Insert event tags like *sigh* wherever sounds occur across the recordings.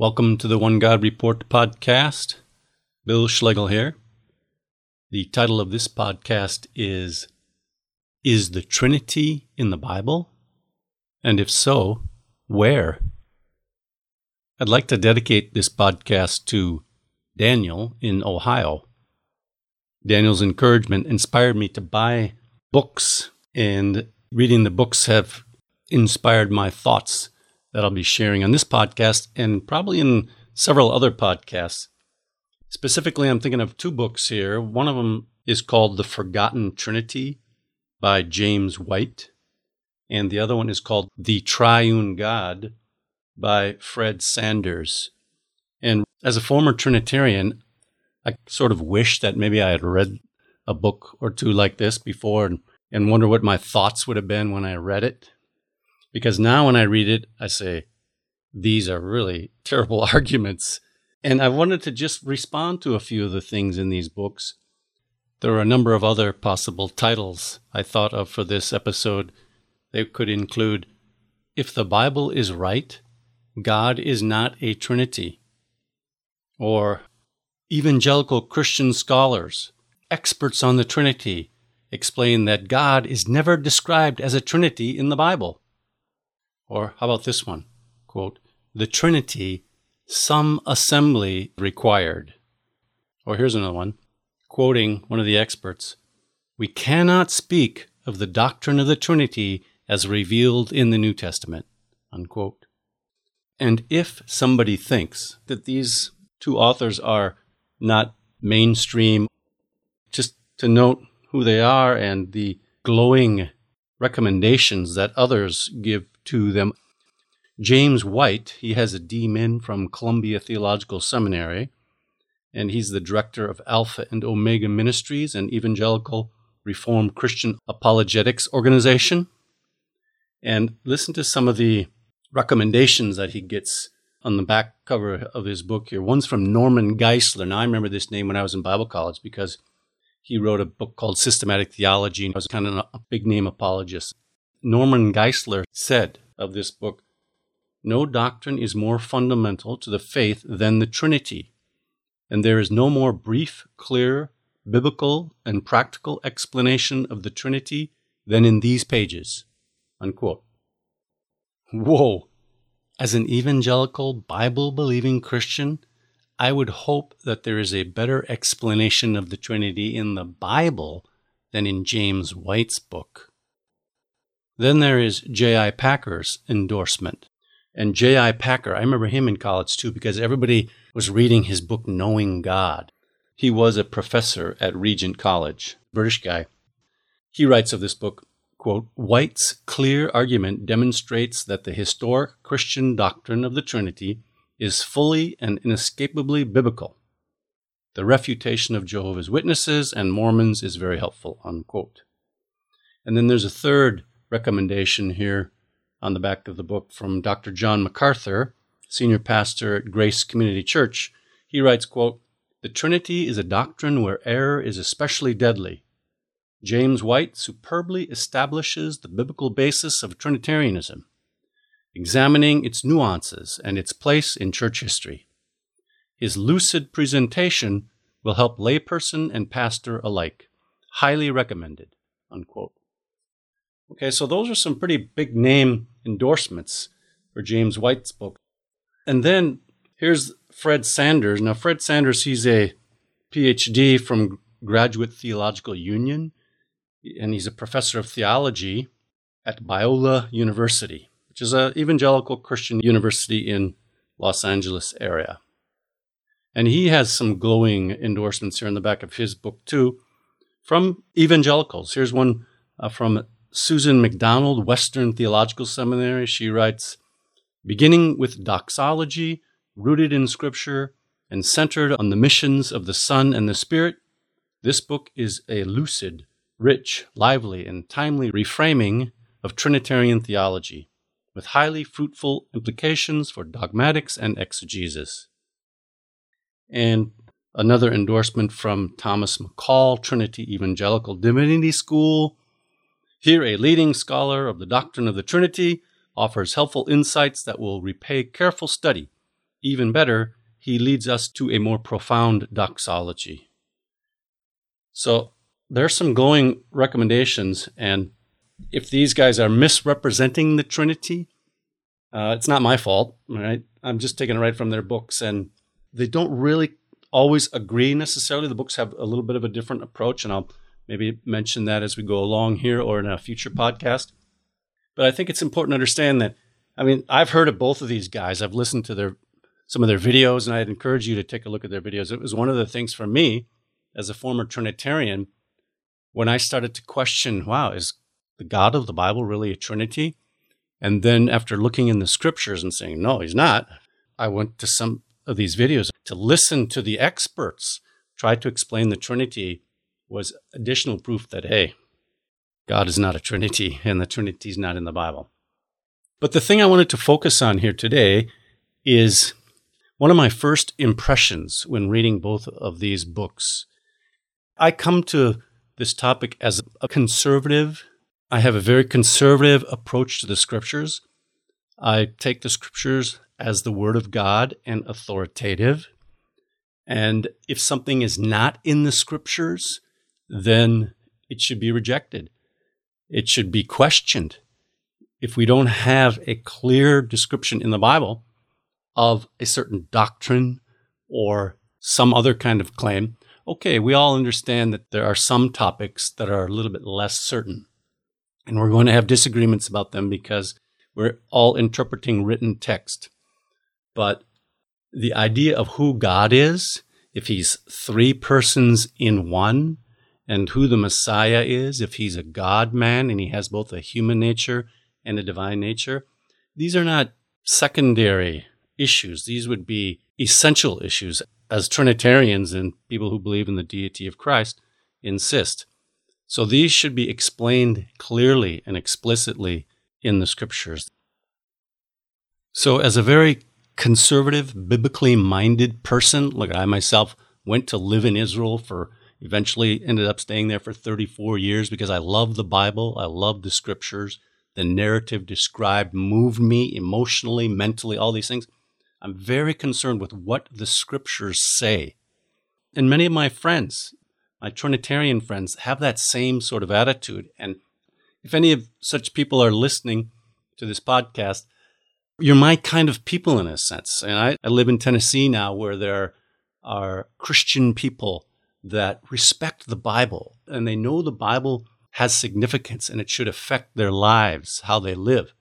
Welcome to the One God Report podcast. Bill Schlegel here. The title of this podcast is Is the Trinity in the Bible? And if so, where? I'd like to dedicate this podcast to Daniel in Ohio. Daniel's encouragement inspired me to buy books, and reading the books have inspired my thoughts that I'll be sharing on this podcast and probably in several other podcasts. Specifically, I'm thinking of two books here. One of them is called The Forgotten Trinity by James White, and the other one is called The Triune God by Fred Sanders. And as a former Trinitarian, I sort of wish that maybe I had read a book or two like this before and, and wonder what my thoughts would have been when I read it. Because now when I read it, I say, these are really *laughs* terrible arguments and I wanted to just respond to a few of the things in these books. There are a number of other possible titles I thought of for this episode. They could include If the Bible is Right, God is Not a Trinity, or Evangelical Christian Scholars, Experts on the Trinity, explain that God is never described as a Trinity in the Bible. Or how about this one? Quote, The Trinity some assembly required. Or here's another one, quoting one of the experts We cannot speak of the doctrine of the Trinity as revealed in the New Testament. Unquote. And if somebody thinks that these two authors are not mainstream, just to note who they are and the glowing recommendations that others give to them. James White, he has a D.Min from Columbia Theological Seminary, and he's the director of Alpha and Omega Ministries, an evangelical Reformed Christian apologetics organization. And listen to some of the recommendations that he gets on the back cover of his book here. One's from Norman Geisler. Now, I remember this name when I was in Bible college because he wrote a book called Systematic Theology, and was kind of a big name apologist. Norman Geisler said of this book, no doctrine is more fundamental to the faith than the Trinity, and there is no more brief, clear, biblical, and practical explanation of the Trinity than in these pages. Unquote. Whoa! As an evangelical, Bible believing Christian, I would hope that there is a better explanation of the Trinity in the Bible than in James White's book. Then there is J.I. Packer's endorsement. And J.I. Packer, I remember him in college too, because everybody was reading his book, Knowing God. He was a professor at Regent College, British guy. He writes of this book, quote, White's clear argument demonstrates that the historic Christian doctrine of the Trinity is fully and inescapably biblical. The refutation of Jehovah's Witnesses and Mormons is very helpful, unquote. And then there's a third recommendation here on the back of the book from Dr. John MacArthur, senior pastor at Grace Community Church. He writes, quote, The Trinity is a doctrine where error is especially deadly. James White superbly establishes the biblical basis of Trinitarianism, examining its nuances and its place in church history. His lucid presentation will help layperson and pastor alike. Highly recommended. Unquote. Okay, so those are some pretty big name endorsements for James White's book. And then here's Fred Sanders. Now, Fred Sanders, he's a PhD from Graduate Theological Union, and he's a professor of theology at Biola University, which is an evangelical Christian university in Los Angeles area. And he has some glowing endorsements here in the back of his book, too, from evangelicals. Here's one uh, from Susan McDonald, Western Theological Seminary, she writes Beginning with doxology, rooted in Scripture, and centered on the missions of the Son and the Spirit, this book is a lucid, rich, lively, and timely reframing of Trinitarian theology, with highly fruitful implications for dogmatics and exegesis. And another endorsement from Thomas McCall, Trinity Evangelical Divinity School, here, a leading scholar of the doctrine of the Trinity offers helpful insights that will repay careful study even better, he leads us to a more profound doxology. So there's some glowing recommendations, and if these guys are misrepresenting the Trinity, uh, it's not my fault, right? I'm just taking it right from their books, and they don't really always agree necessarily. The books have a little bit of a different approach, and I'll maybe mention that as we go along here or in a future podcast. But I think it's important to understand that. I mean, I've heard of both of these guys. I've listened to their some of their videos, and I'd encourage you to take a look at their videos. It was one of the things for me as a former Trinitarian when I started to question, wow, is the God of the Bible really a Trinity? And then after looking in the scriptures and saying, no, he's not, I went to some of these videos to listen to the experts try to explain the Trinity was additional proof that, hey, God is not a Trinity and the Trinity is not in the Bible. But the thing I wanted to focus on here today is one of my first impressions when reading both of these books. I come to this topic as a conservative I have a very conservative approach to the scriptures. I take the scriptures as the word of God and authoritative. And if something is not in the scriptures, then it should be rejected. It should be questioned. If we don't have a clear description in the Bible of a certain doctrine or some other kind of claim, okay, we all understand that there are some topics that are a little bit less certain. And we're going to have disagreements about them because we're all interpreting written text. But the idea of who God is, if he's three persons in one, and who the Messiah is, if he's a God man and he has both a human nature and a divine nature, these are not secondary issues. These would be essential issues, as Trinitarians and people who believe in the deity of Christ insist. So these should be explained clearly and explicitly in the scriptures. So, as a very conservative, biblically minded person, like I myself went to live in Israel for eventually ended up staying there for 34 years because I love the Bible, I love the scriptures. The narrative described moved me emotionally, mentally, all these things. I'm very concerned with what the scriptures say. And many of my friends, my Trinitarian friends have that same sort of attitude. And if any of such people are listening to this podcast, you're my kind of people in a sense. And I, I live in Tennessee now where there are Christian people that respect the Bible and they know the Bible has significance and it should affect their lives, how they live.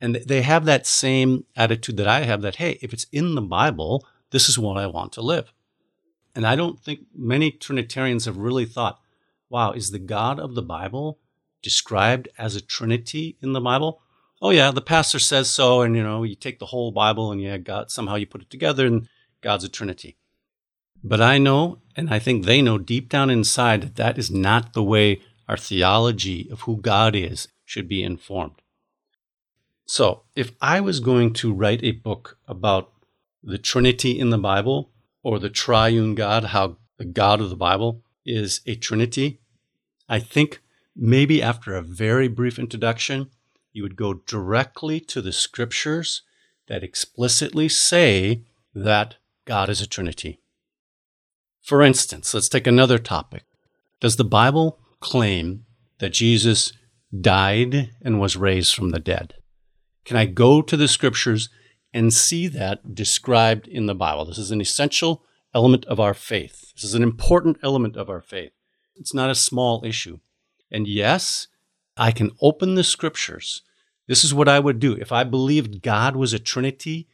And they have that same attitude that I have that, hey, if it's in the Bible, this is what I want to live. And I don't think many Trinitarians have really thought, wow, is the God of the Bible described as a Trinity in the Bible? Oh yeah, the pastor says so, and you know, you take the whole Bible and yeah, God somehow you put it together and God's a Trinity. But I know, and I think they know deep down inside that that is not the way our theology of who God is should be informed. So, if I was going to write a book about the Trinity in the Bible, or the triune God, how the God of the Bible is a Trinity, I think maybe after a very brief introduction, you would go directly to the scriptures that explicitly say that God is a Trinity. For instance, let's take another topic. Does the Bible claim that Jesus died and was raised from the dead? Can I go to the scriptures and see that described in the Bible. This is an essential element of our faith. This is an important element of our faith. It's not a small issue. And yes, I can open the scriptures. This is what I would do. If I believed God was a Trinity,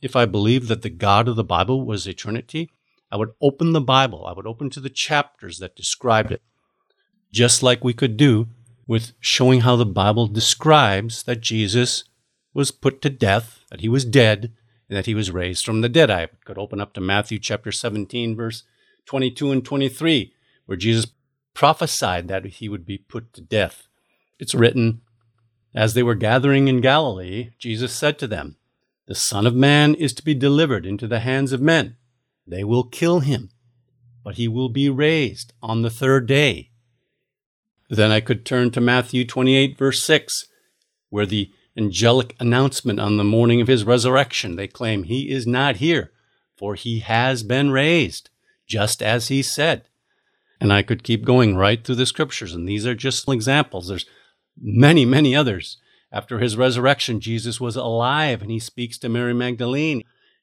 if I believed that the God of the Bible was a Trinity, I would open the Bible. I would open to the chapters that described it, just like we could do with showing how the Bible describes that Jesus was put to death, that he was dead, and that he was raised from the dead. I could open up to Matthew chapter 17, verse 22 and 23, where Jesus prophesied that he would be put to death. It's written, As they were gathering in Galilee, Jesus said to them, The Son of Man is to be delivered into the hands of men. They will kill him, but he will be raised on the third day. Then I could turn to Matthew 28, verse 6, where the angelic announcement on the morning of his resurrection. They claim he is not here, for he has been raised, just as he said. And I could keep going right through the scriptures, and these are just examples. There's many, many others. After his resurrection, Jesus was alive, and he speaks to Mary Magdalene.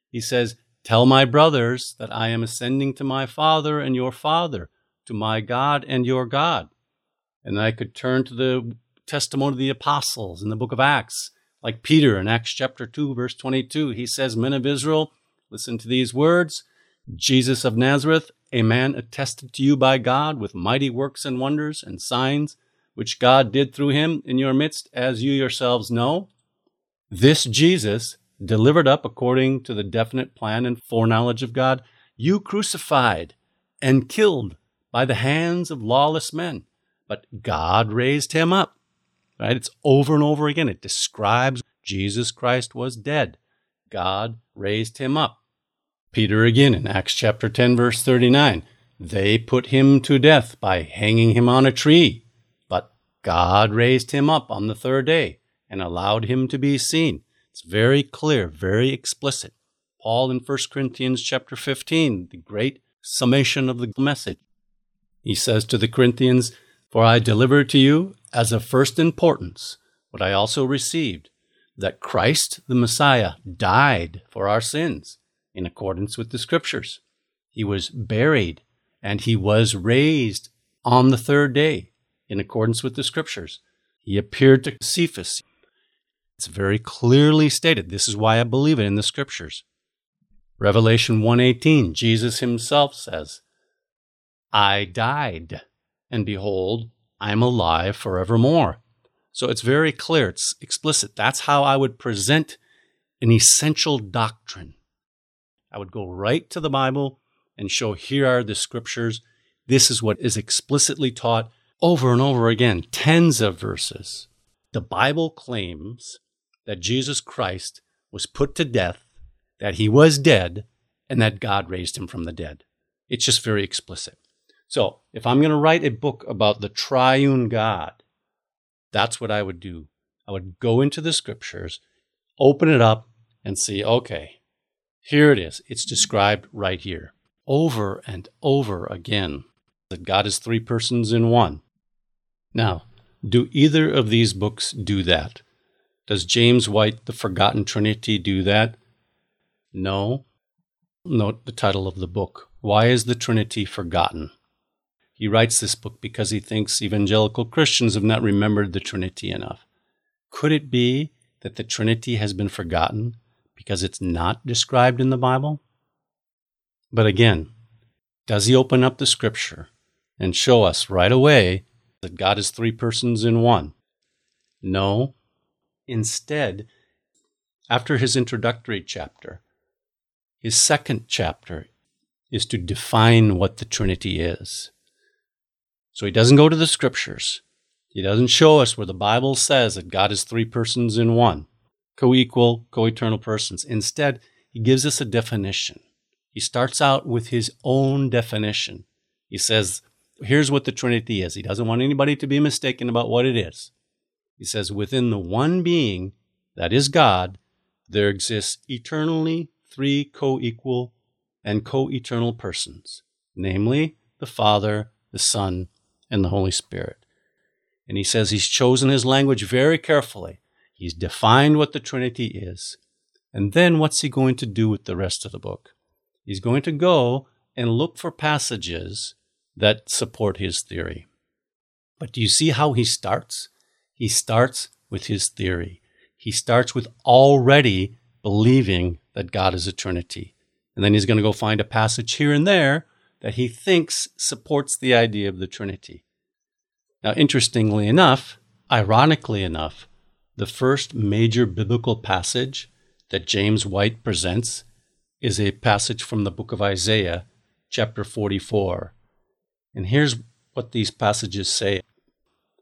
He says, Tell my brothers that I am ascending to my Father and your Father, to my God and your God. And I could turn to the testimony of the apostles in the book of Acts, like Peter in Acts chapter 2, verse 22. He says, Men of Israel, listen to these words Jesus of Nazareth, a man attested to you by God with mighty works and wonders and signs, which God did through him in your midst, as you yourselves know. This Jesus, delivered up according to the definite plan and foreknowledge of God, you crucified and killed by the hands of lawless men. But God raised him up Right? It's over and over again. It describes Jesus Christ was dead. God raised him up. Peter again in Acts chapter 10 verse 39. They put him to death by hanging him on a tree, but God raised him up on the third day and allowed him to be seen. It's very clear, very explicit. Paul in 1 Corinthians chapter 15, the great summation of the message. He says to the Corinthians, For I delivered to you as of first importance what I also received that Christ the Messiah died for our sins in accordance with the Scriptures. He was buried and he was raised on the third day in accordance with the Scriptures. He appeared to Cephas. It's very clearly stated. This is why I believe it in the Scriptures. Revelation 1:18 Jesus himself says, "I died, and behold, I'm alive forevermore. So it's very clear, it's explicit. That's how I would present an essential doctrine. I would go right to the Bible and show here are the scriptures. This is what is explicitly taught over and over again, tens of verses. The Bible claims that Jesus Christ was put to death, that he was dead, and that God raised him from the dead. It's just very explicit. So, if I'm going to write a book about the triune God, that's what I would do. I would go into the scriptures, open it up, and see, okay, here it is. It's described right here, over and over again, that God is three persons in one. Now, do either of these books do that? Does James White, The Forgotten Trinity, do that? No. Note the title of the book Why is the Trinity Forgotten? He writes this book because he thinks evangelical Christians have not remembered the Trinity enough. Could it be that the Trinity has been forgotten because it's not described in the Bible? But again, does he open up the scripture and show us right away that God is three persons in one? No. Instead, after his introductory chapter, his second chapter is to define what the Trinity is. So he doesn't go to the scriptures. He doesn't show us where the Bible says that God is three persons in one, co equal, co eternal persons. Instead, he gives us a definition. He starts out with his own definition. He says, Here's what the Trinity is. He doesn't want anybody to be mistaken about what it is. He says, Within the one being, that is God, there exists eternally three co equal and co eternal persons, namely the Father, the Son, and the Holy Spirit. And he says he's chosen his language very carefully. He's defined what the Trinity is. And then what's he going to do with the rest of the book? He's going to go and look for passages that support his theory. But do you see how he starts? He starts with his theory. He starts with already believing that God is a Trinity. And then he's going to go find a passage here and there that he thinks supports the idea of the Trinity. Now, interestingly enough, ironically enough, the first major biblical passage that James White presents is a passage from the book of Isaiah, chapter 44. And here's what these passages say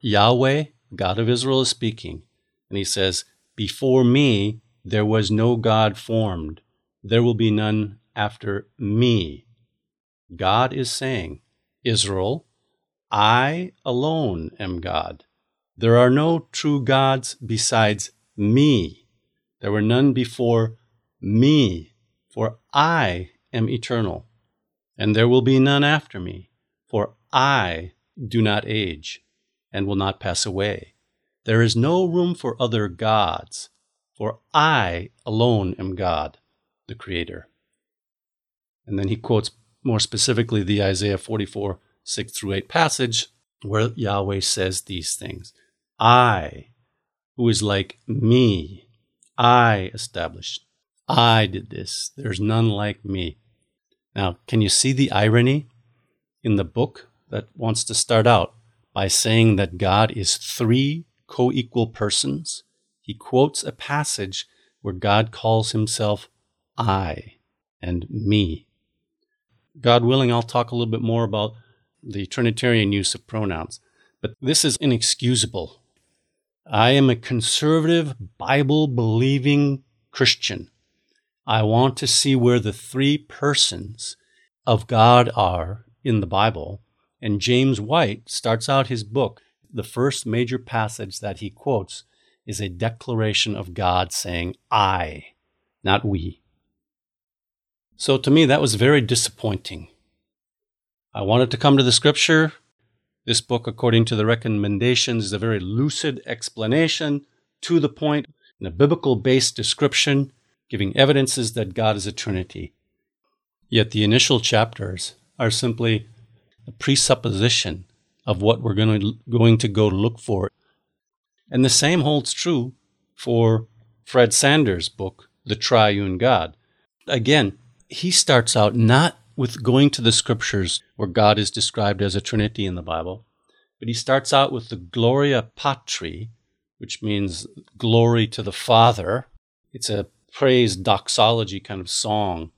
Yahweh, God of Israel, is speaking, and he says, Before me there was no God formed, there will be none after me. God is saying, Israel, I alone am God. There are no true gods besides me. There were none before me, for I am eternal. And there will be none after me, for I do not age and will not pass away. There is no room for other gods, for I alone am God, the Creator. And then he quotes more specifically the Isaiah 44, 6 through 8 passage where Yahweh says these things I, who is like me, I established, I did this. There's none like me. Now, can you see the irony in the book that wants to start out by saying that God is three co equal persons? He quotes a passage where God calls himself I and me. God willing, I'll talk a little bit more about the Trinitarian use of pronouns, but this is inexcusable. I am a conservative, Bible believing Christian. I want to see where the three persons of God are in the Bible. And James White starts out his book. The first major passage that he quotes is a declaration of God saying, I, not we. So to me, that was very disappointing. I wanted to come to the scripture. This book, according to the recommendations, is a very lucid explanation, to the point, in a biblical based description giving evidences that God is a Trinity. Yet the initial chapters are simply a presupposition of what we're going to, going to go look for. And the same holds true for Fred Sanders' book, The Triune God. Again, he starts out not with going to the scriptures where God is described as a Trinity in the Bible, but he starts out with the Gloria Patri, which means glory to the Father. It's a praise doxology kind of song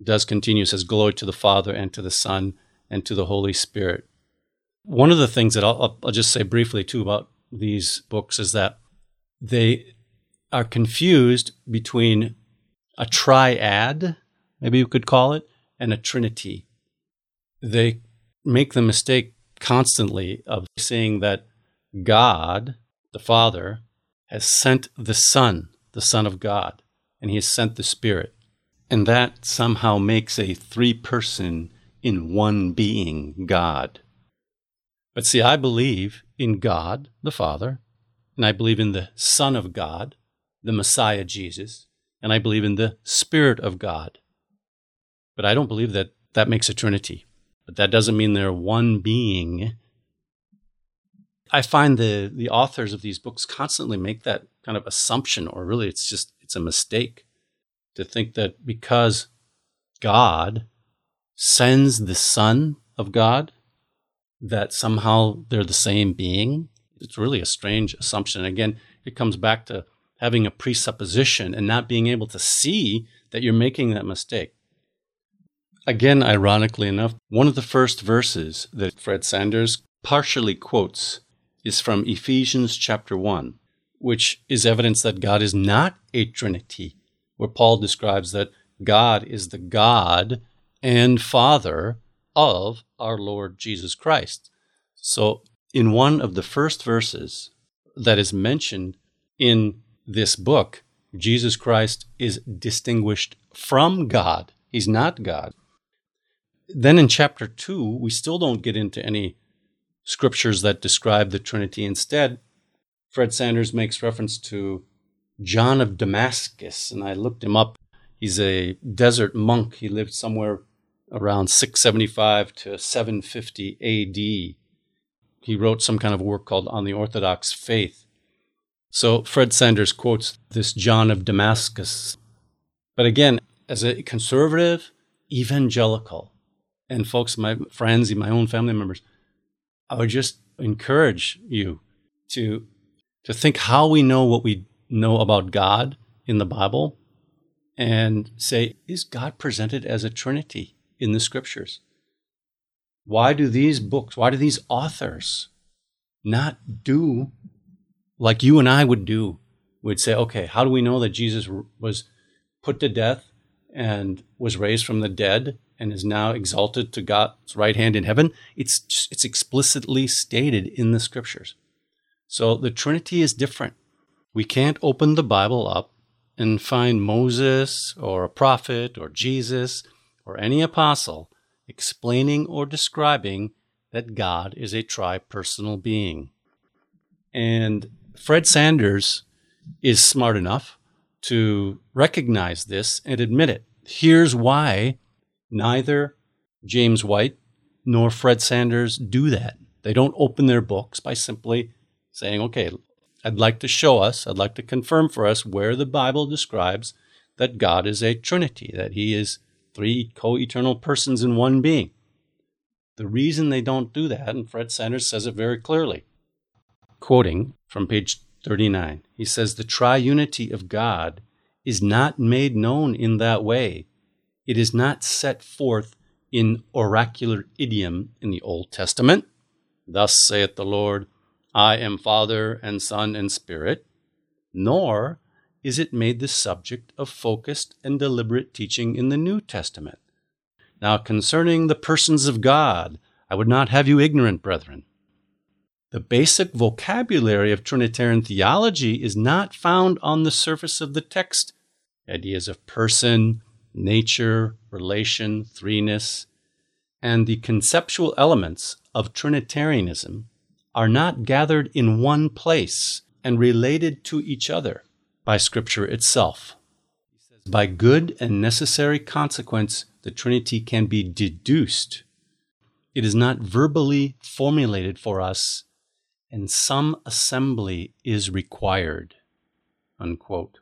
It does continue says glory to the father and to the son and to the holy spirit one of the things that I'll, I'll just say briefly too about these books is that they are confused between a triad maybe you could call it and a trinity they make the mistake constantly of saying that god the father has sent the son the son of god and he has sent the Spirit. And that somehow makes a three person in one being God. But see, I believe in God the Father, and I believe in the Son of God, the Messiah Jesus, and I believe in the Spirit of God. But I don't believe that that makes a Trinity. But that doesn't mean they're one being. I find the, the authors of these books constantly make that kind of assumption, or really it's just it's a mistake to think that because God sends the Son of God, that somehow they're the same being. It's really a strange assumption. Again, it comes back to having a presupposition and not being able to see that you're making that mistake. Again, ironically enough, one of the first verses that Fred Sanders partially quotes is from Ephesians chapter 1 which is evidence that God is not a Trinity, where Paul describes that God is the God and Father of our Lord Jesus Christ. So, in one of the first verses that is mentioned in this book, Jesus Christ is distinguished from God. He's not God. Then in chapter 2, we still don't get into any scriptures that describe the Trinity. Instead, Fred Sanders makes reference to John of Damascus, and I looked him up. He's a desert monk. He lived somewhere around 675 to 750 AD. He wrote some kind of work called On the Orthodox Faith. So Fred Sanders quotes this John of Damascus. But again, as a conservative, evangelical, and folks, my friends, and my own family members, I would just encourage you to to think how we know what we know about God in the Bible and say, is God presented as a Trinity in the scriptures? Why do these books, why do these authors not do like you and I would do? We'd say, okay, how do we know that Jesus was put to death and was raised from the dead and is now exalted to God's right hand in heaven? It's, it's explicitly stated in the scriptures. So the Trinity is different. We can't open the Bible up and find Moses or a prophet or Jesus or any apostle explaining or describing that God is a tri-personal being. And Fred Sanders is smart enough to recognize this and admit it. Here's why neither James White nor Fred Sanders do that. They don't open their books by simply saying, okay, I'd like to show us, I'd like to confirm for us where the Bible describes that God is a Trinity, that He is three co eternal persons in one being. The reason they don't do that, and Fred Sanders says it very clearly, quoting from page 39, he says, The triunity of God is not made known in that way. It is not set forth in oracular idiom in the Old Testament. Thus saith the Lord, I am Father and Son and Spirit, nor is it made the subject of focused and deliberate teaching in the New Testament. Now, concerning the persons of God, I would not have you ignorant, brethren. The basic vocabulary of Trinitarian theology is not found on the surface of the text. Ideas of person, nature, relation, threeness, and the conceptual elements of Trinitarianism are not gathered in one place and related to each other by Scripture itself. By good and necessary consequence, the Trinity can be deduced. It is not verbally formulated for us, and some assembly is required. Unquote.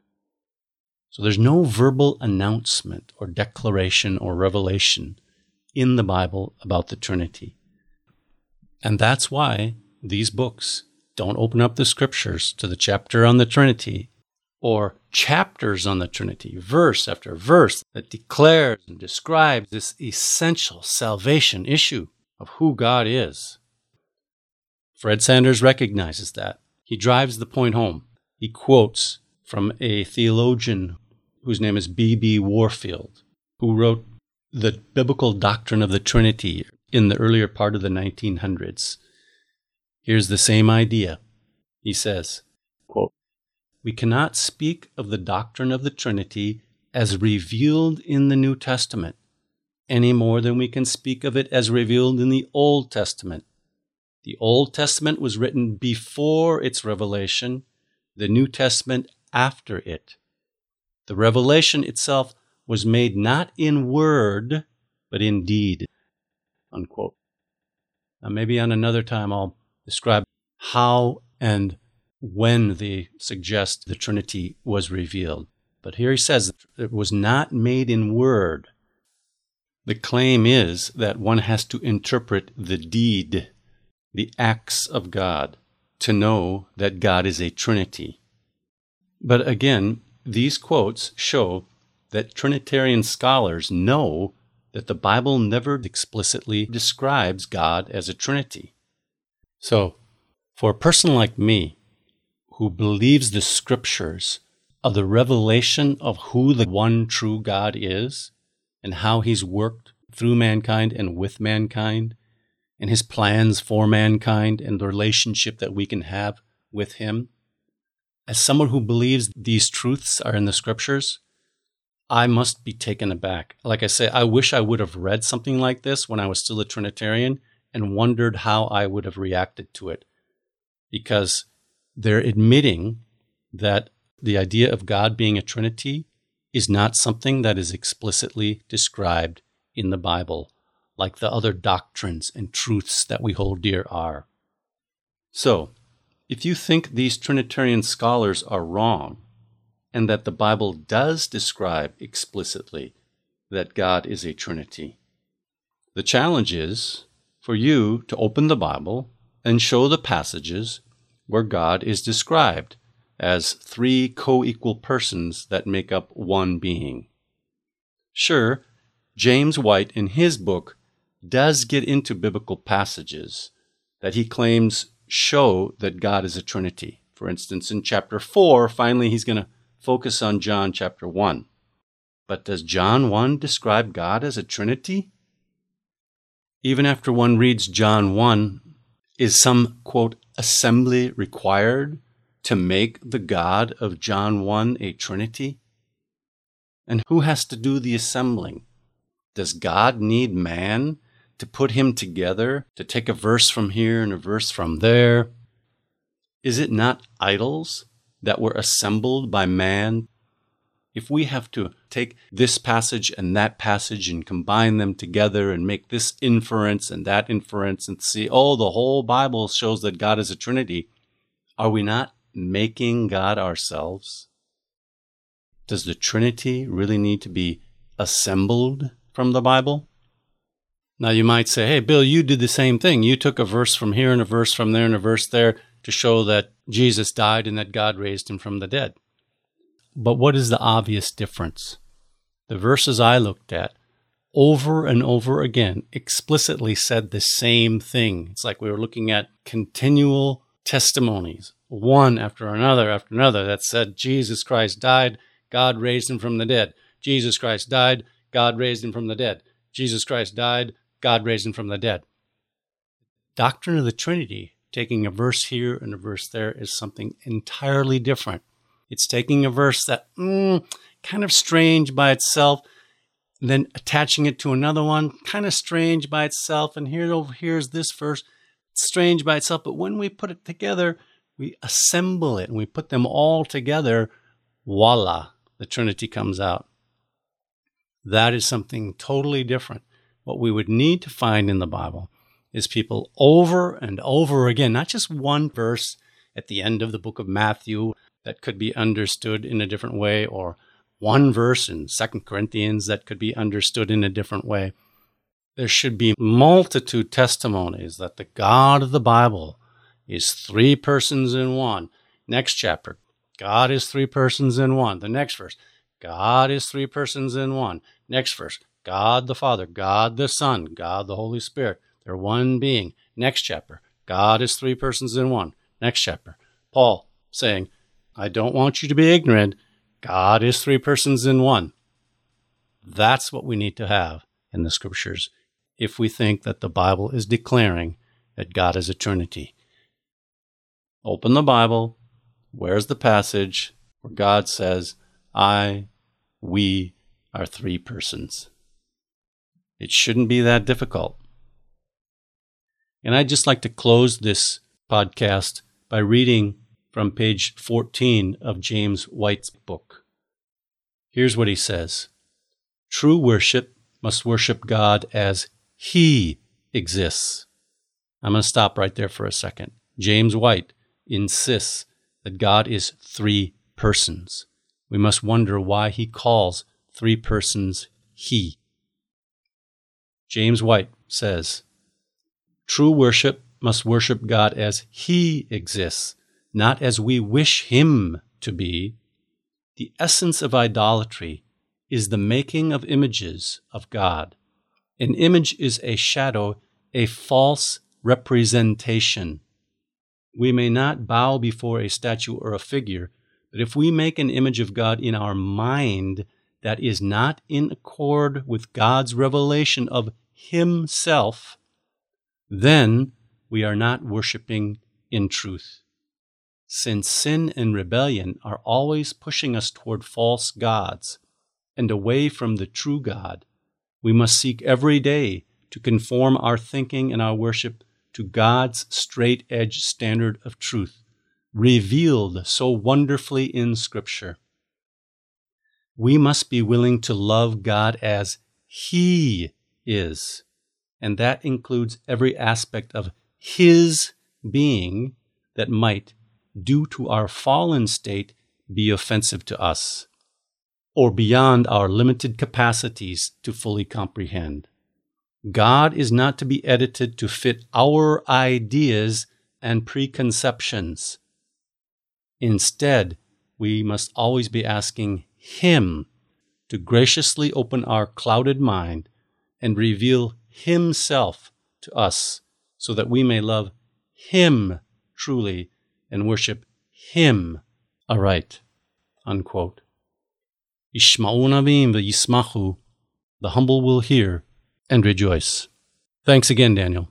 So there's no verbal announcement or declaration or revelation in the Bible about the Trinity. And that's why these books don't open up the scriptures to the chapter on the Trinity or chapters on the Trinity, verse after verse, that declares and describes this essential salvation issue of who God is. Fred Sanders recognizes that. He drives the point home. He quotes from a theologian whose name is B.B. Warfield, who wrote The Biblical Doctrine of the Trinity in the earlier part of the 1900s. Here's the same idea. He says, quote, We cannot speak of the doctrine of the Trinity as revealed in the New Testament any more than we can speak of it as revealed in the Old Testament. The Old Testament was written before its revelation, the New Testament after it. The revelation itself was made not in word, but in deed. Unquote. Now, maybe on another time I'll describe how and when they suggest the Trinity was revealed. But here he says it was not made in word. The claim is that one has to interpret the deed, the acts of God, to know that God is a Trinity. But again, these quotes show that Trinitarian scholars know that the Bible never explicitly describes God as a Trinity. So, for a person like me, who believes the scriptures are the revelation of who the one true God is and how he's worked through mankind and with mankind and his plans for mankind and the relationship that we can have with him, as someone who believes these truths are in the scriptures, I must be taken aback. Like I say, I wish I would have read something like this when I was still a Trinitarian and wondered how I would have reacted to it. Because they're admitting that the idea of God being a Trinity is not something that is explicitly described in the Bible, like the other doctrines and truths that we hold dear are. So, if you think these Trinitarian scholars are wrong, and that the Bible does describe explicitly that God is a Trinity, the challenge is for you to open the Bible and show the passages where God is described as three co equal persons that make up one being. Sure, James White in his book does get into biblical passages that he claims show that God is a Trinity. For instance, in chapter 4, finally he's going to focus on John chapter 1. But does John 1 describe God as a Trinity? Even after one reads John 1, is some, quote, assembly required to make the God of John 1 a Trinity? And who has to do the assembling? Does God need man to put him together, to take a verse from here and a verse from there? Is it not idols that were assembled by man? If we have to take this passage and that passage and combine them together and make this inference and that inference and see, oh, the whole Bible shows that God is a Trinity, are we not making God ourselves? Does the Trinity really need to be assembled from the Bible? Now you might say, hey, Bill, you did the same thing. You took a verse from here and a verse from there and a verse there to show that Jesus died and that God raised him from the dead. But what is the obvious difference? The verses I looked at over and over again explicitly said the same thing. It's like we were looking at continual testimonies, one after another after another, that said Jesus Christ died, God raised him from the dead. Jesus Christ died, God raised him from the dead. Jesus Christ died, God raised him from the dead. Doctrine of the Trinity, taking a verse here and a verse there, is something entirely different. It's taking a verse that mm, kind of strange by itself, then attaching it to another one, kind of strange by itself, and here over here's this verse, strange by itself. But when we put it together, we assemble it and we put them all together, voila, the Trinity comes out. That is something totally different. What we would need to find in the Bible is people over and over again, not just one verse at the end of the book of Matthew that could be understood in a different way, or one verse in Second Corinthians that could be understood in a different way. There should be multitude testimonies that the God of the Bible is three persons in one. Next chapter, God is three persons in one. The next verse, God is three persons in one. Next verse, God the Father, God the Son, God the Holy Spirit. They're one being. Next chapter, God is three persons in one. Next chapter, Paul saying, I don't want you to be ignorant. God is three persons in one. That's what we need to have in the scriptures if we think that the Bible is declaring that God is a Trinity. Open the Bible. Where's the passage where God says, I, we are three persons? It shouldn't be that difficult. And I'd just like to close this podcast by reading from page 14 of James White's book. Here's what he says True worship must worship God as He exists. I'm going to stop right there for a second. James White insists that God is three persons. We must wonder why he calls three persons He. James White says, True worship must worship God as He exists not as we wish him to be, the essence of idolatry is the making of images of God. An image is a shadow, a false representation. We may not bow before a statue or a figure, but if we make an image of God in our mind that is not in accord with God's revelation of Himself, then we are not worshiping in truth since sin and rebellion are always pushing us toward false gods and away from the true God, we must seek every day to conform our thinking and our worship to God's straight edge standard of truth, revealed so wonderfully in Scripture. We must be willing to love God as He is, and that includes every aspect of His being that might due to our fallen state, be offensive to us, or beyond our limited capacities to fully comprehend. God is not to be edited to fit our ideas and preconceptions. Instead, we must always be asking Him to graciously open our clouded mind and reveal Himself to us so that we may love Him truly and worship Him aright. Unquote. The humble will hear and rejoice. Thanks again, Daniel.